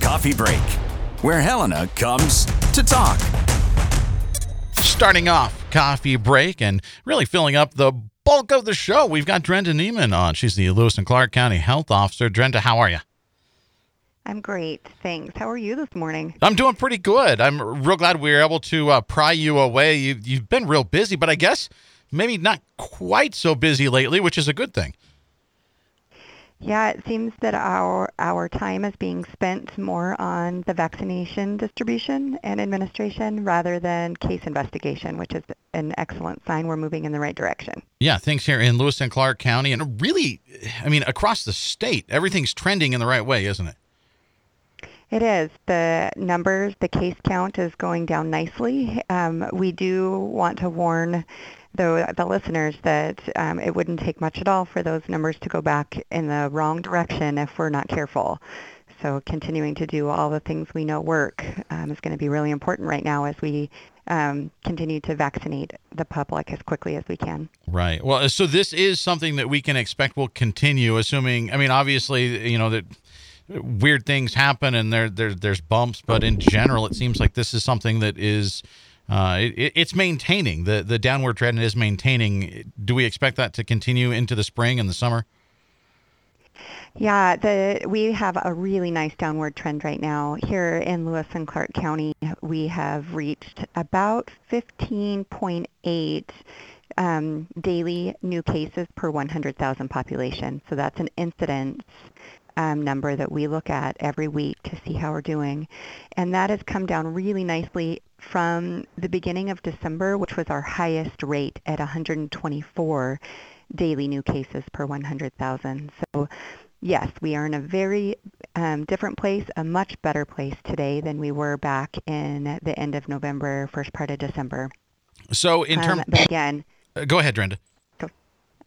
Coffee Break, where Helena comes to talk. Starting off coffee break and really filling up the bulk of the show, we've got Drenda Niemann on. She's the Lewis and Clark County Health Officer. Drenda, how are you? I'm great, thanks. How are you this morning? I'm doing pretty good. I'm real glad we were able to uh, pry you away. You, you've been real busy, but I guess maybe not quite so busy lately, which is a good thing. Yeah, it seems that our our time is being spent more on the vaccination distribution and administration rather than case investigation, which is an excellent sign we're moving in the right direction. Yeah, things here in Lewis and Clark County and really I mean across the state, everything's trending in the right way, isn't it? It is. The numbers, the case count is going down nicely. Um, we do want to warn the, the listeners that um, it wouldn't take much at all for those numbers to go back in the wrong direction if we're not careful. So continuing to do all the things we know work um, is going to be really important right now as we um, continue to vaccinate the public as quickly as we can. Right. Well, so this is something that we can expect will continue, assuming. I mean, obviously, you know that weird things happen and there, there there's bumps, but in general, it seems like this is something that is uh, it, it's maintaining the the downward trend is maintaining. Do we expect that to continue into the spring and the summer? Yeah, the we have a really nice downward trend right now here in Lewis and Clark County. We have reached about 15.8 um, daily new cases per 100,000 population. So that's an incidence um, number that we look at every week to see how we're doing. And that has come down really nicely from the beginning of December, which was our highest rate at 124 daily new cases per 100,000. So yes, we are in a very um, different place, a much better place today than we were back in the end of November, first part of December. So in terms, um, again, uh, go ahead, Drenda.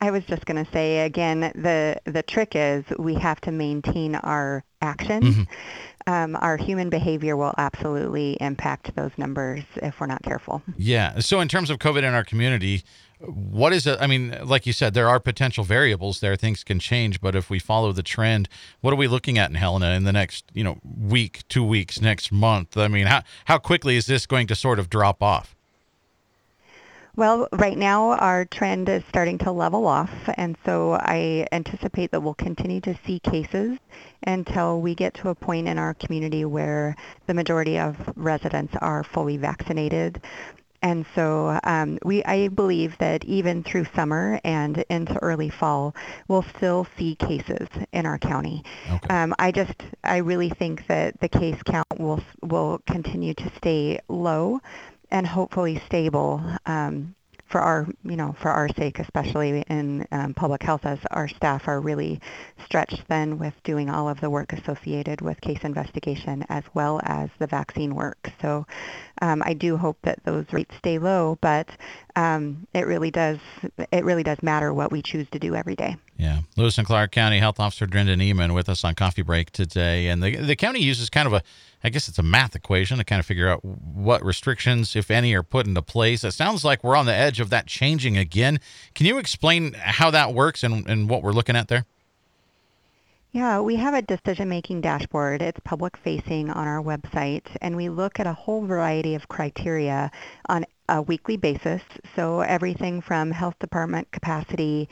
I was just going to say again, the the trick is we have to maintain our actions. Mm-hmm. Um, our human behavior will absolutely impact those numbers if we're not careful. Yeah. So in terms of COVID in our community, what is it? I mean, like you said, there are potential variables there. Things can change, but if we follow the trend, what are we looking at in Helena in the next, you know, week, two weeks, next month? I mean, how how quickly is this going to sort of drop off? Well, right now our trend is starting to level off, and so I anticipate that we'll continue to see cases until we get to a point in our community where the majority of residents are fully vaccinated. And so um, we, I believe that even through summer and into early fall, we'll still see cases in our county. Okay. Um, I just, I really think that the case count will will continue to stay low and hopefully stable um, for our, you know, for our sake, especially in um, public health, as our staff are really stretched then with doing all of the work associated with case investigation as well as the vaccine work. So um, I do hope that those rates stay low, but um, it really does it really does matter what we choose to do every day. Yeah, Lewis and Clark County Health Officer Drenda Niemann with us on Coffee Break today, and the the county uses kind of a I guess it's a math equation to kind of figure out what restrictions, if any, are put into place. It sounds like we're on the edge of that changing again. Can you explain how that works and, and what we're looking at there? Yeah, we have a decision-making dashboard. It's public-facing on our website, and we look at a whole variety of criteria on a weekly basis. So everything from health department capacity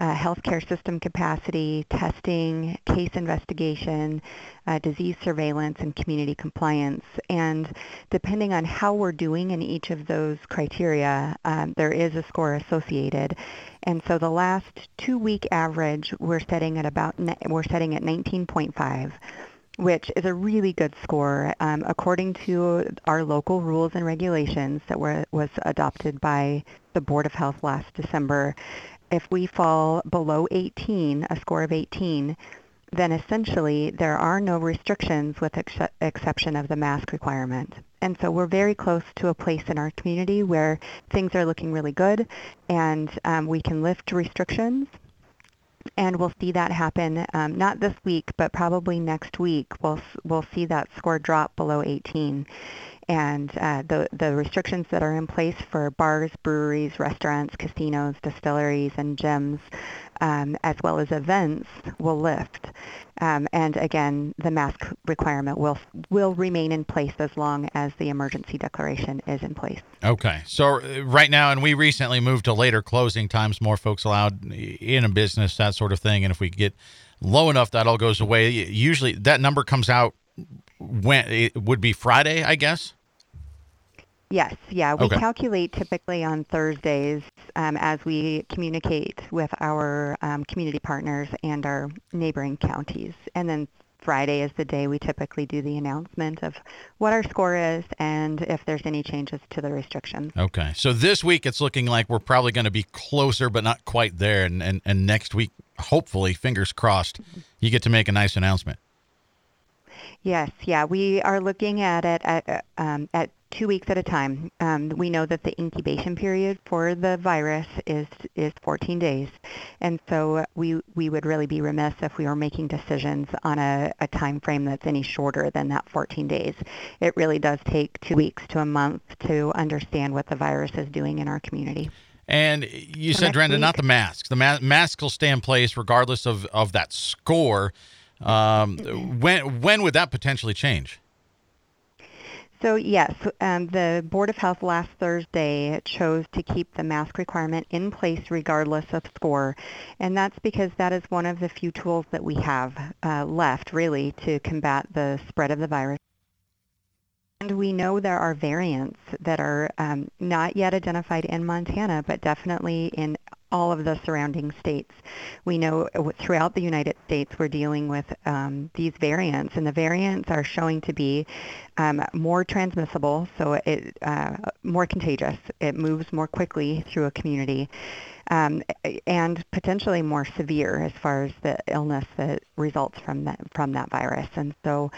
uh, healthcare system capacity, testing, case investigation, uh, disease surveillance, and community compliance. And depending on how we're doing in each of those criteria, um, there is a score associated. And so the last two-week average, we're setting at about we're setting at 19.5 which is a really good score um, according to our local rules and regulations that were was adopted by the Board of Health last December if we fall below 18, a score of 18, then essentially there are no restrictions with ex- exception of the mask requirement. And so we're very close to a place in our community where things are looking really good and um, we can lift restrictions. And we'll see that happen um, not this week, but probably next week. We'll we'll see that score drop below 18 and uh, the, the restrictions that are in place for bars, breweries, restaurants, casinos, distilleries, and gyms, um, as well as events, will lift. Um, and again, the mask requirement will will remain in place as long as the emergency declaration is in place. Okay. So uh, right now, and we recently moved to later closing times, more folks allowed in a business, that sort of thing. And if we get low enough, that all goes away. Usually, that number comes out when it would be Friday, I guess. Yes, yeah. We Okay. calculate typically on Thursdays um, as we communicate with our um, community partners and our neighboring counties. And then Friday is the day we typically do the announcement of what our score is and if there's any changes to the restrictions. Okay. So this week, it's looking like we're probably going to be closer, but not quite there. And, and, and next week, hopefully, fingers crossed, you get to make a nice announcement. Yes, yeah, we are looking at it at, uh, um, at two weeks at a time. Um, we know that the incubation period for the virus is is 14 days, and so we we would really be remiss if we were making decisions on a, a time frame that's any shorter than that 14 days. It really does take two weeks to a month to understand what the virus is doing in our community. And you said, Drenda, week- not the masks. The ma- masks will stay in place regardless of, of that score. Um, when when would that potentially change? So yes, um, the Board of Health last Thursday chose to keep the mask requirement in place regardless of score, and that's because that is one of the few tools that we have uh, left, really, to combat the spread of the virus. And we know there are variants that are um, not yet identified in Montana, but definitely in all of the surrounding states. We know uh, throughout the United States we're dealing with um, these variants, and the variants are showing to be um, more transmissible, so it uh, more contagious. It moves more quickly through a community, um, and potentially more severe as far as the illness that results from that from that virus. And so,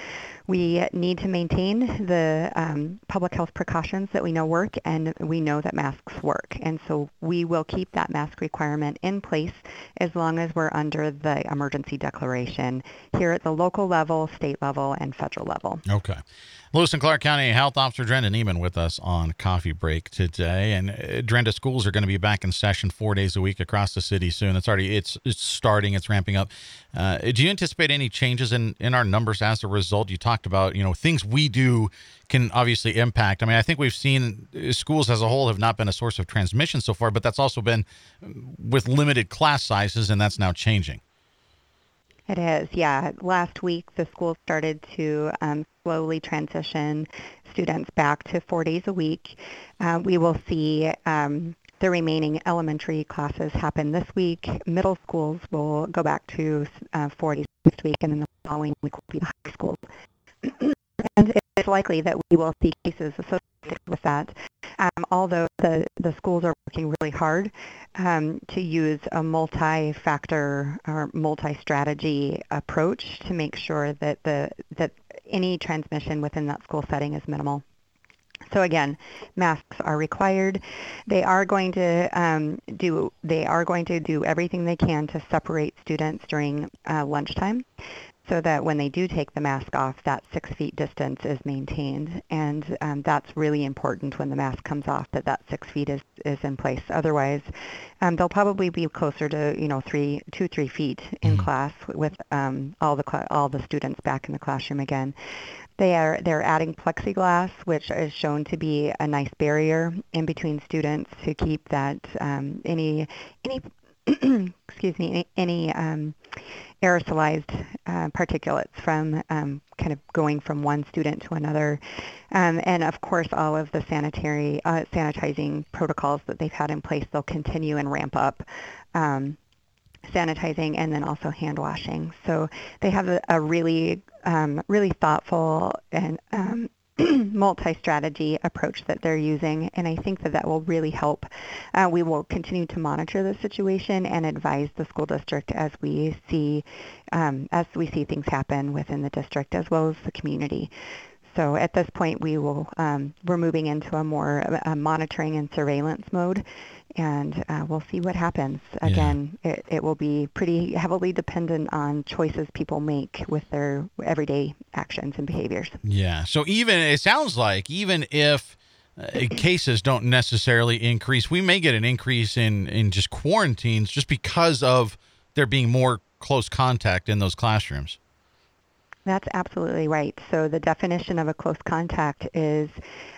we need to maintain the um, public health precautions that we know work, and we know that masks work. And so, we will keep that mask requirement in place as long as we're under the emergency declaration here at the local level, state level, and federal level. Okay. Lewis and Clark County Health Officer Drenda Niemann with us on Coffee Break today. And uh, Drenda, schools are going to be back in session four days a week across the city soon. It's already it's it's starting. It's ramping up. Uh, do you anticipate any changes in in our numbers as a result? You talked about you know things we do can obviously impact. I mean, I think we've seen uh, schools as a whole have not been a source of transmission so far, but that's also been with limited class sizes, and that's now changing. It is, yeah. Last week, the school started to um, slowly transition students back to four days a week. Uh, we will see um, the remaining elementary classes happen this week. Middle schools will go back to uh, four days next week, and then the following week will be the high schools. and it's likely that we will see cases associated with that. Um, although the, the schools are working really hard um, to use a multi-factor or multi-strategy approach to make sure that the that any transmission within that school setting is minimal. So again, masks are required. They are going to um, do they are going to do everything they can to separate students during uh, lunchtime so that when they do take the mask off, that six feet distance is maintained. And um, that's really important when the mask comes off, that that six feet is, is in place. Otherwise, um, they'll probably be closer to, you know, three, two, three feet in Mhm. class with um, all the all the students back in the classroom again. They are they're adding plexiglass, which is shown to be a nice barrier in between students to keep that um, any any excuse me any, any um, aerosolized uh, particulates from um, kind of going from one student to another, um, and of course all of the sanitary uh, sanitizing protocols that they've had in place they'll continue and ramp up. Um, sanitizing and then also hand washing. So they have a, a really, um, really thoughtful and um, multi-strategy approach that they're using, and I think that that will really help. Uh, we will continue to monitor the situation and advise the school district as we see um, as we see things happen within the district as well as the community. So at this point, we will um, we're moving into a more uh, monitoring and surveillance mode, and uh, we'll see what happens. Yeah. Again, it, it will be pretty heavily dependent on choices people make with their everyday actions and behaviors. Yeah. So even it sounds like even if uh, cases don't necessarily increase, we may get an increase in in just quarantines just because of there being more close contact in those classrooms. That's absolutely right. So the definition of a close contact is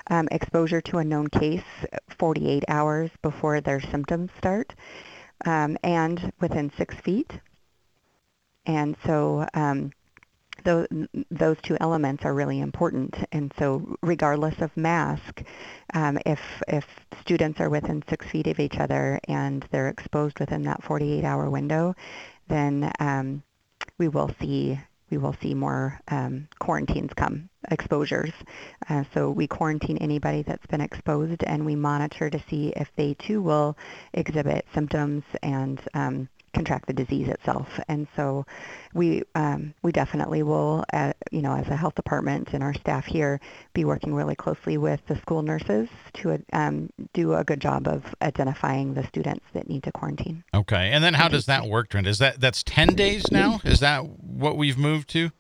um, exposure to a known case 48 hours before their symptoms start um, and within six feet. And so um, those, those two elements are really important. And so regardless of mask, um, if, if students are within six feet of each other and they're exposed within that 48-hour window, then um, we will see we will see more um, quarantines come, exposures. Uh, so we quarantine anybody that's been exposed, and we monitor to see if they too will exhibit symptoms and um, contract the disease itself. And so we um, we definitely will, uh, you know, as a health department and our staff here, be working really closely with the school nurses to um, do a good job of identifying the students that need to quarantine. Okay, and then how does that work, Trent? Is that that's ten days now? Is that what we've moved to?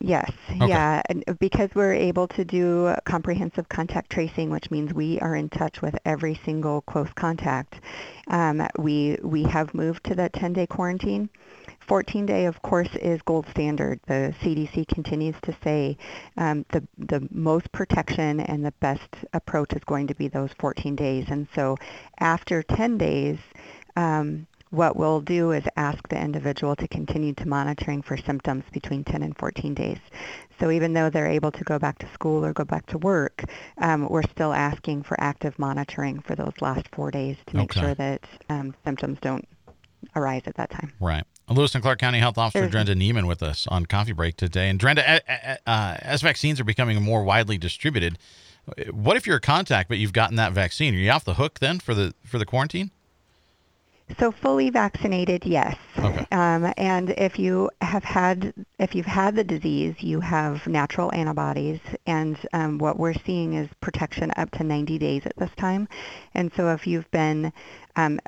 Yes, okay. yeah, and because we're able to do comprehensive contact tracing, which means we are in touch with every single close contact. Um, we we have moved to that 10-day quarantine. 14 day, of course, is gold standard. The CDC continues to say um, the the most protection and the best approach is going to be those 14 days. And so, after 10 days. Um, what we'll do is ask the individual to continue to monitoring for symptoms between 10 and 14 days. So even though they're able to go back to school or go back to work, um, we're still asking for active monitoring for those last four days to make Okay. sure that um, symptoms don't arise at that time. Right. Lewis and Clark County Health Officer There's- Drenda Niemann with us on Coffee Break today. And Drenda, uh, as vaccines are becoming more widely distributed, what if you're a contact but you've gotten that vaccine? Are you off the hook then for the for the quarantine? So fully vaccinated, yes. Okay. Um, and if you have had, if you've had the disease, you have natural antibodies, and um, what we're seeing is protection up to 90 days at this time. And so if you've been um,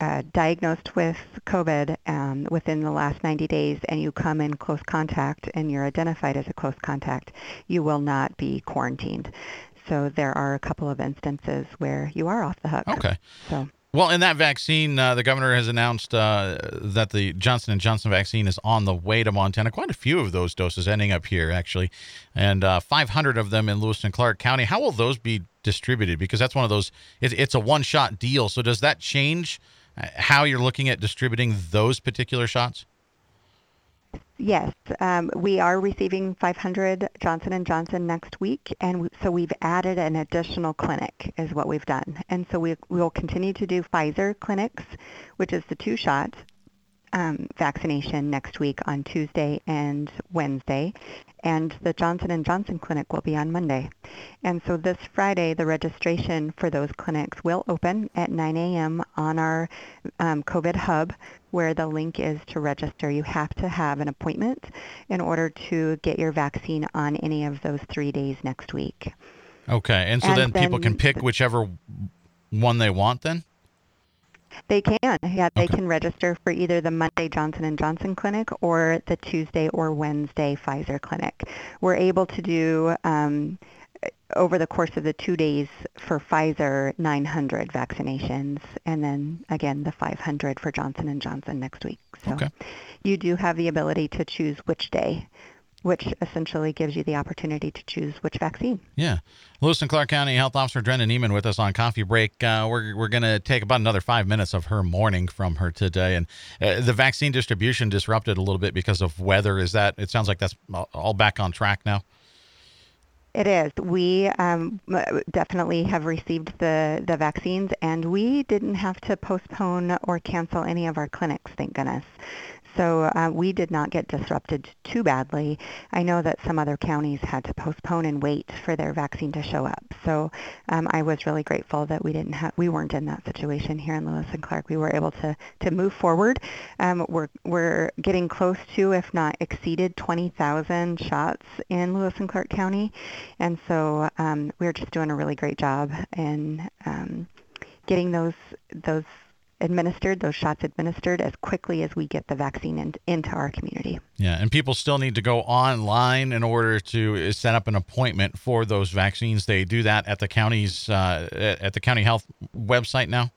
uh, diagnosed with COVID um, within the last 90 days and you come in close contact and you're identified as a close contact, you will not be quarantined. So there are a couple of instances where you are off the hook. Okay. So. Well, in that vaccine, uh, the governor has announced uh, that the Johnson and Johnson vaccine is on the way to Montana. Quite a few of those doses ending up here, actually, and uh, 500 of them in Lewis and Clark County. How will those be distributed? Because that's one of those. It, it's a one-shot deal. So does that change uh, how you're looking at distributing those particular shots? Yes, um, we are receiving 500 Johnson & Johnson next week, and so we've added an additional clinic is what we've done. And so we we will continue to do Pfizer clinics, which is the two-shot um, vaccination next week on Tuesday and Wednesday, and the Johnson & Johnson clinic will be on Monday. And so this Friday, the registration for those clinics will open at 9 a.m. on our um, COVID hub, where the link is to register. You have to have an appointment in order to get your vaccine on any of those three days next week. Okay, and so And then, people can pick whichever one they want. Then. They can, yeah, they Okay. can register for either the Monday Johnson and Johnson clinic or the Tuesday or Wednesday Pfizer clinic. We're able to do um, over the course of the two days for Pfizer 900 vaccinations, and then again the 500 for Johnson and Johnson next week. So Okay. you do have the ability to choose which day, which essentially gives you the opportunity to choose which vaccine. Yeah. Lewis and Clark County Health Officer Drenda Niemann with us on Coffee Break. Uh, we're we're going to take about another five minutes of her morning from her today. And uh, the vaccine distribution disrupted a little bit because of weather. Is that, it sounds like that's all back on track now? It is. We um, definitely have received the, the vaccines, and we didn't have to postpone or cancel any of our clinics, thank goodness. So uh, we did not get disrupted too badly. I know that some other counties had to postpone and wait for their vaccine to show up. So um, I was really grateful that we didn't have, we weren't in that situation here in Lewis and Clark. We were able to to move forward. Um, we're we're getting close to, if not exceeded, 20,000 shots in Lewis and Clark County, and so um, we're just doing a really great job in um, getting those those administered, those shots administered as quickly as we get the vaccine in, into our community. Yeah. And people still need to go online in order to uh, set up an appointment for those vaccines. They do that at the county's, uh, at at the county health website now.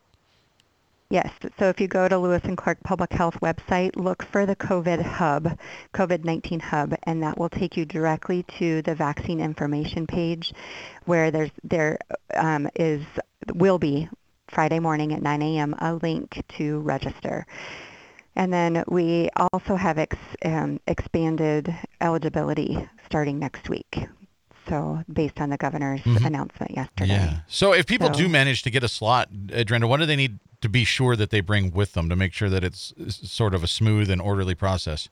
Yes. So if you go to Lewis and Clark Public Health website, look for the COVID hub, COVID-19 hub, and that will take you directly to the vaccine information page, where there's there um, is will be Friday morning at 9 a.m. a link to register. And then we also have ex, um, expanded eligibility starting next week. So based on the governor's Mhm. announcement yesterday. Yeah. So if people So- do manage to get a slot, uh, Drenda, what do they need to be sure that they bring with them to make sure that it's sort of a smooth and orderly process?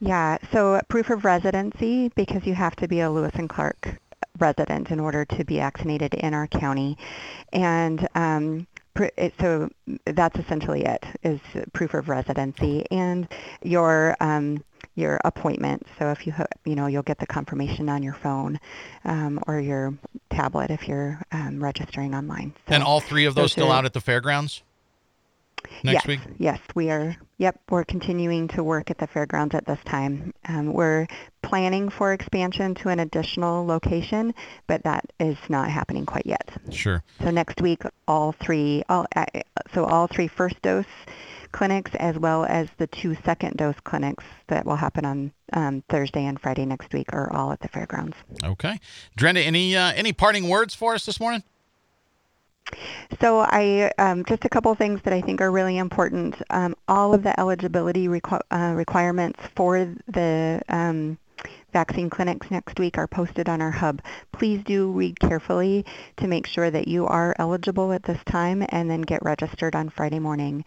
Yeah, so proof of residency because you have to be a Lewis and Clark resident in order to be vaccinated in our county, and um, so that's essentially it is proof of residency and your um, your appointment. So if you, you know, you'll get the confirmation on your phone um, or your tablet if you're um, registering online. So and all three of those those still are- out at the fairgrounds next yes, week? Yes, we are. Yep, we're continuing to work at the fairgrounds at this time. Um, we're planning for expansion to an additional location, but that is not happening quite yet. Sure. So next week, all three, all, uh, so all three first dose clinics, as well as the two second dose clinics that will happen on um, Thursday and Friday next week, are all at the fairgrounds. Okay. Drenda, any uh, any parting words for us this morning? So I um, just a couple of things that I think are really important. Um, all of the eligibility requ- uh, requirements for the um, vaccine clinics next week are posted on our hub. Please do read carefully to make sure that you are eligible at this time and then get registered on Friday morning.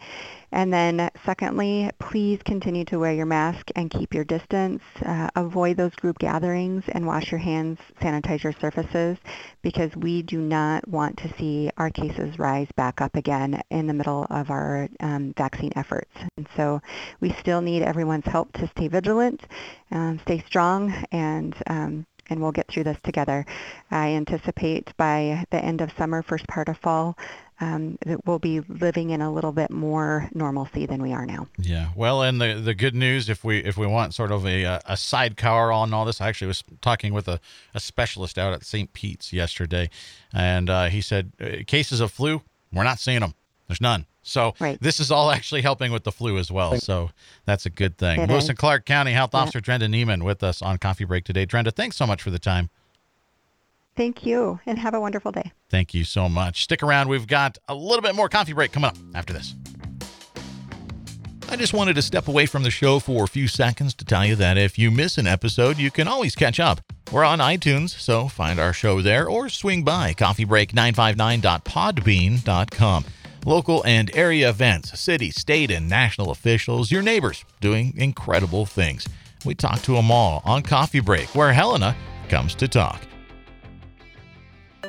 And then secondly, please continue to wear your mask and keep your distance. Uh, avoid those group gatherings and wash your hands, sanitize your surfaces because we do not want to see our cases rise back up again in the middle of our um, vaccine efforts. And so we still need everyone's help to stay vigilant, um, stay strong, and um, and we'll get through this together. I anticipate by the end of summer, first part of fall, um, that we'll be living in a little bit more normalcy than we are now. Yeah. Well, and the the good news, if we if we want sort of a a sidecar on all this, I actually was talking with a, a specialist out at St. Pete's yesterday, and uh, he said uh, cases of flu, we're not seeing them. There's none. So Right. this is all actually helping with the flu as well. So that's a good thing. It Lewis is. and Clark County Health Yeah. Officer Drenda Niemann with us on Coffee Break today. Drenda, thanks so much for the time. Thank you, and have a wonderful day. Thank you so much. Stick around. We've got a little bit more coffee break coming up after this. I just wanted to step away from the show for a few seconds to tell you that if you miss an episode, you can always catch up. We're on iTunes, so find our show there or swing by coffeebreak959.podbean.com. Local and area events, city, state, and national officials, your neighbors doing incredible things. We talk to them all on Coffee Break, where Helena comes to talk.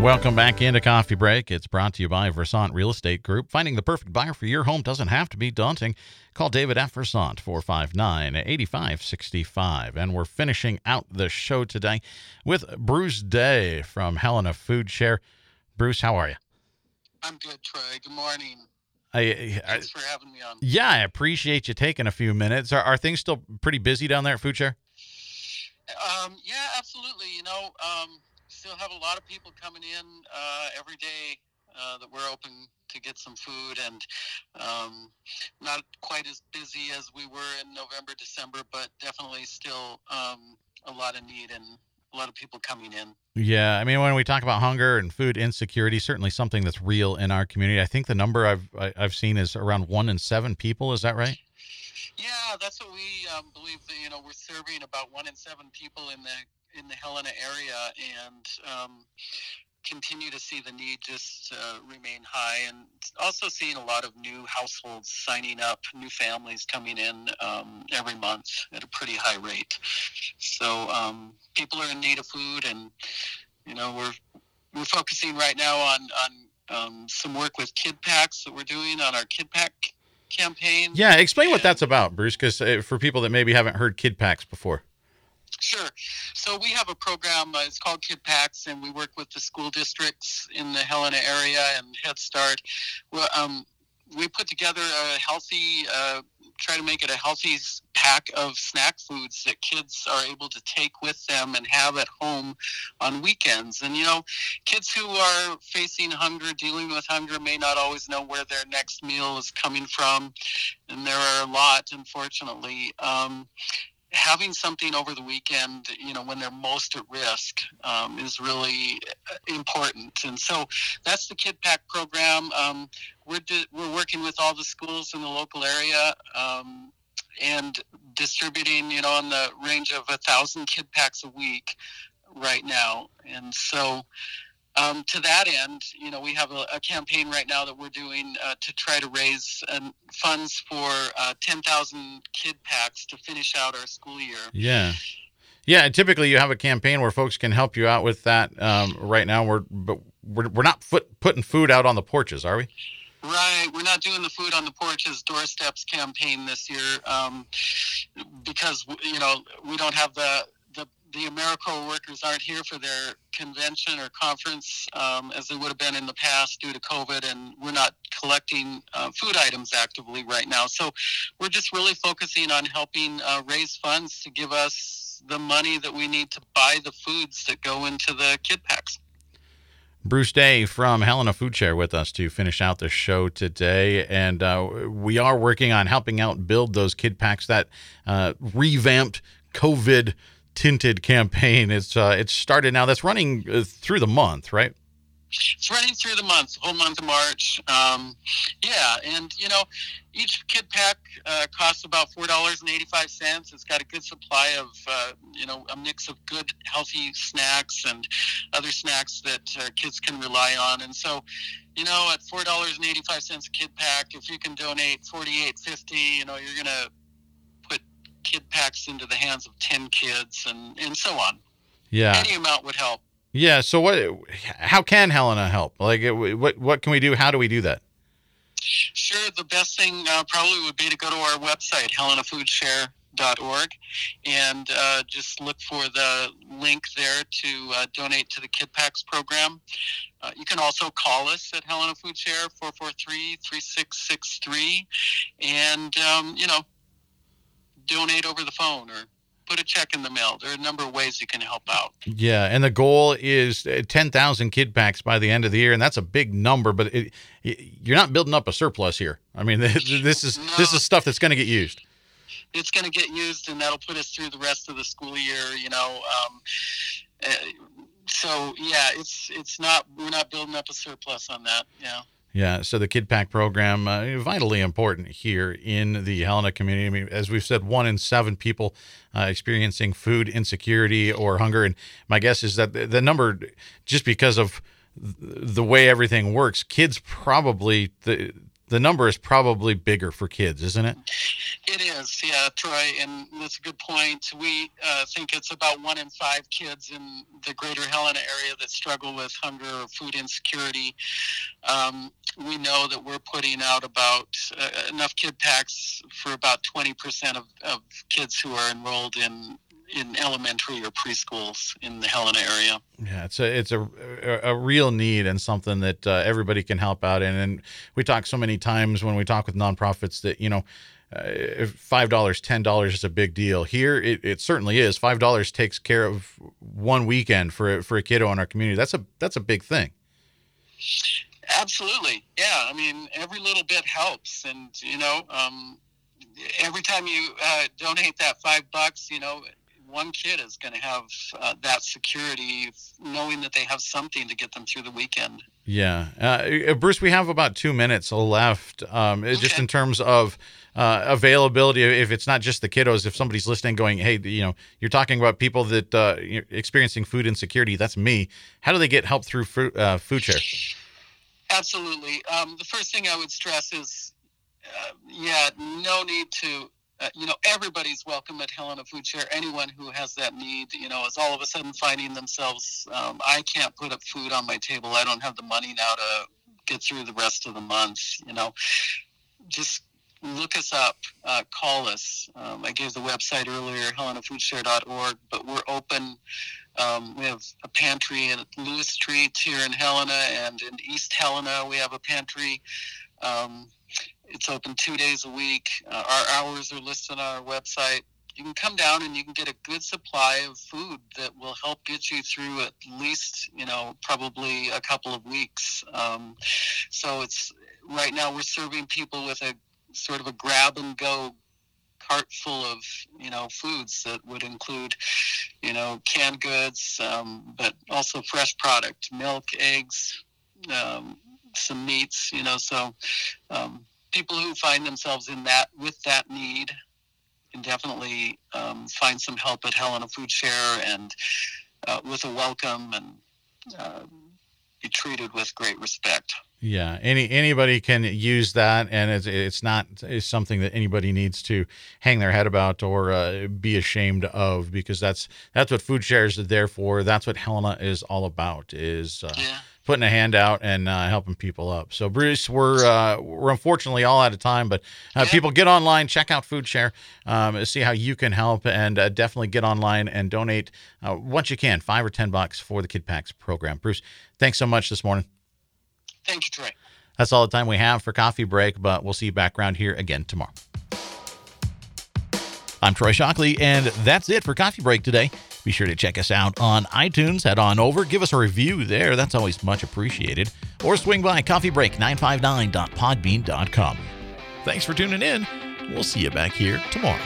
Welcome back into Coffee Break. It's brought to you by Versant Real Estate Group. Finding the perfect buyer for your home doesn't have to be daunting. Call David at Versant 459 8565. And we're finishing out the show today with Bruce Day from Helena Food Share. Bruce, how are you? I'm good, Troy. Good morning. I, I, Thanks for having me on. yeah, I appreciate you taking a few minutes. Are, are things still pretty busy down there at Food Share? Um, yeah, absolutely. You know, um, still have a lot of people coming in uh, every day uh, that we're open to get some food, and um, not quite as busy as we were in November, December, but definitely still um, a lot of need and a lot of people coming in. Yeah, I mean, when we talk about hunger and food insecurity, certainly something that's real in our community. I think the number I've I- I've seen is around one in seven people. Is that right? Yeah, that's what we um, believe. That, you know, we're serving about one in seven people in the in the Helena area, and um, continue to see the need just uh, remain high, and also seeing a lot of new households signing up, new families coming in um, every month at a pretty high rate. So um, people are in need of food, and you know, we're we're focusing right now on on um, some work with kid packs that we're doing on our kid pack campaign. Yeah, explain what that's about, Bruce, because uh, for people that maybe haven't heard Kid Packs before. Sure. So we have a program. Uh, it's called Kid Packs, and we work with the school districts in the Helena area and Head Start. Um, we put together a healthy, uh, try to make it a healthy pack of snack foods that kids are able to take with them and have at home on weekends. And, you know, kids who are facing hunger, dealing with hunger, may not always know where their next meal is coming from. And there are a lot, unfortunately. Um, having something over the weekend, you know, when they're most at risk, um, is really uh, important. And so that's the Kid Pack program. Um, we're di- we're working with all the schools in the local area. Um, and distributing, you know, on the range of a thousand kid packs a week right now. And so, um, to that end, you know, we have a, a campaign right now that we're doing uh, to try to raise um, funds for uh, 10,000 kid packs to finish out our school year. Yeah. Yeah, typically you have a campaign where folks can help you out with that. Um, right now, we're but we're, we're not foot, putting food out on the porches, are we? Right, we're not doing the food on the porches doorsteps campaign this year um, because you know we don't have the the AmeriCorps workers aren't here for their convention or conference um, as they would have been in the past due to COVID, and we're not collecting uh, food items actively right now. So we're just really focusing on helping uh, raise funds to give us the money that we need to buy the foods that go into the kid packs. Bruce Day from Helena Food Share with us to finish out the show today. And uh, we are working on helping out build those kid packs that uh, revamped COVID tinted campaign. It's uh, it's started now. That's running uh, through the month, right? It's running through the month, whole month of March. Um, yeah, and you know, each kid pack uh, costs about four dollars and eighty-five cents. It's got a good supply of uh, you know a mix of good, healthy snacks and other snacks that uh, kids can rely on. And so, you know, at four dollars and eighty-five cents a kid pack, if you can donate forty-eight fifty, you know, you're gonna kid packs into the hands of 10 kids and, and so on. Yeah. Any amount would help. Yeah. So what, how can Helena help? Like what, what can we do? How do we do that? Sure. The best thing uh, probably would be to go to our website, helenafoodshare.org, and uh, just look for the link there to uh, donate to the Kid Packs program. Uh, you can also call us at Helena Food Share, 443-3663. And, um, you know, donate over the phone or put a check in the mail. There are a number of ways you can help out. Yeah, and the goal is uh, 10,000 kid packs by the end of the year, and that's a big number. But it, you're not building up a surplus here. I mean, this is no, this is stuff that's going to get used. It's going to get used, and that'll put us through the rest of the school year. You know, um, uh, so yeah, it's it's not we're not building up a surplus on that. Yeah. Yeah, so the Kid Pack program uh, vitally important here in the Helena community. I mean, as we've said, one in seven people uh, experiencing food insecurity or hunger, and my guess is that the, the number, just because of the way everything works, kids probably the the number is probably bigger for kids, isn't it? It is, yeah, Troy, and that's a good point. We uh, think it's about one in five kids in the greater Helena area that struggle with hunger or food insecurity. Um, we know that we're putting out about uh, enough kid packs for about 20% of, of kids who are enrolled in in elementary or preschools in the Helena area. Yeah, it's a it's a a real need and something that uh, everybody can help out in. And we talk so many times when we talk with nonprofits that you know. Uh, five dollars, ten dollars is a big deal. Here, it, it certainly is. Five dollars takes care of one weekend for for a kiddo in our community. That's a that's a big thing. Absolutely, yeah. I mean, every little bit helps, and you know, um, every time you uh, donate that five bucks, you know, one kid is going to have uh, that security, knowing that they have something to get them through the weekend. Yeah, uh, Bruce, we have about two minutes left. Um, okay. Just in terms of uh, availability, if it's not just the kiddos, if somebody's listening, going, "Hey, you know, you're talking about people that uh, experiencing food insecurity. That's me. How do they get help through food, uh, food share?" Absolutely. Um, the first thing I would stress is, uh, yeah, no need to uh, you know, everybody's welcome at Helena Food Share. Anyone who has that need, you know, is all of a sudden finding themselves, um, I can't put up food on my table. I don't have the money now to get through the rest of the month. You know, just look us up, uh, call us. Um, I gave the website earlier, helenafoodshare.org, but we're open. Um, we have a pantry at Lewis Street here in Helena, and in East Helena, we have a pantry. Um, it's open two days a week. Uh, our hours are listed on our website. You can come down and you can get a good supply of food that will help get you through at least, you know, probably a couple of weeks. Um, so it's right now we're serving people with a sort of a grab and go cart full of you know foods that would include you know canned goods um, but also fresh product milk eggs um, some meats you know so um, people who find themselves in that with that need can definitely um, find some help at helena food share and uh, with a welcome and uh, be treated with great respect yeah, any anybody can use that, and it's it's not it's something that anybody needs to hang their head about or uh, be ashamed of because that's that's what food shares are there for. That's what Helena is all about is uh, yeah. Putting a hand out and uh, helping people up. So Bruce, we're uh, we're unfortunately all out of time, but uh, people get online, check out Food Share, um, see how you can help, and uh, definitely get online and donate uh, once you can, five or ten bucks for the Kid Packs program. Bruce, thanks so much this morning. thank you trey That's all the time we have for coffee break, but we'll see you back around here again tomorrow. I'm Troy Shockley, and that's it for coffee break today. Be sure to check us out on iTunes. Head on over, give us a review there. That's always much appreciated. Or swing by coffeebreak959.podbean.com. Thanks for tuning in. We'll see you back here tomorrow.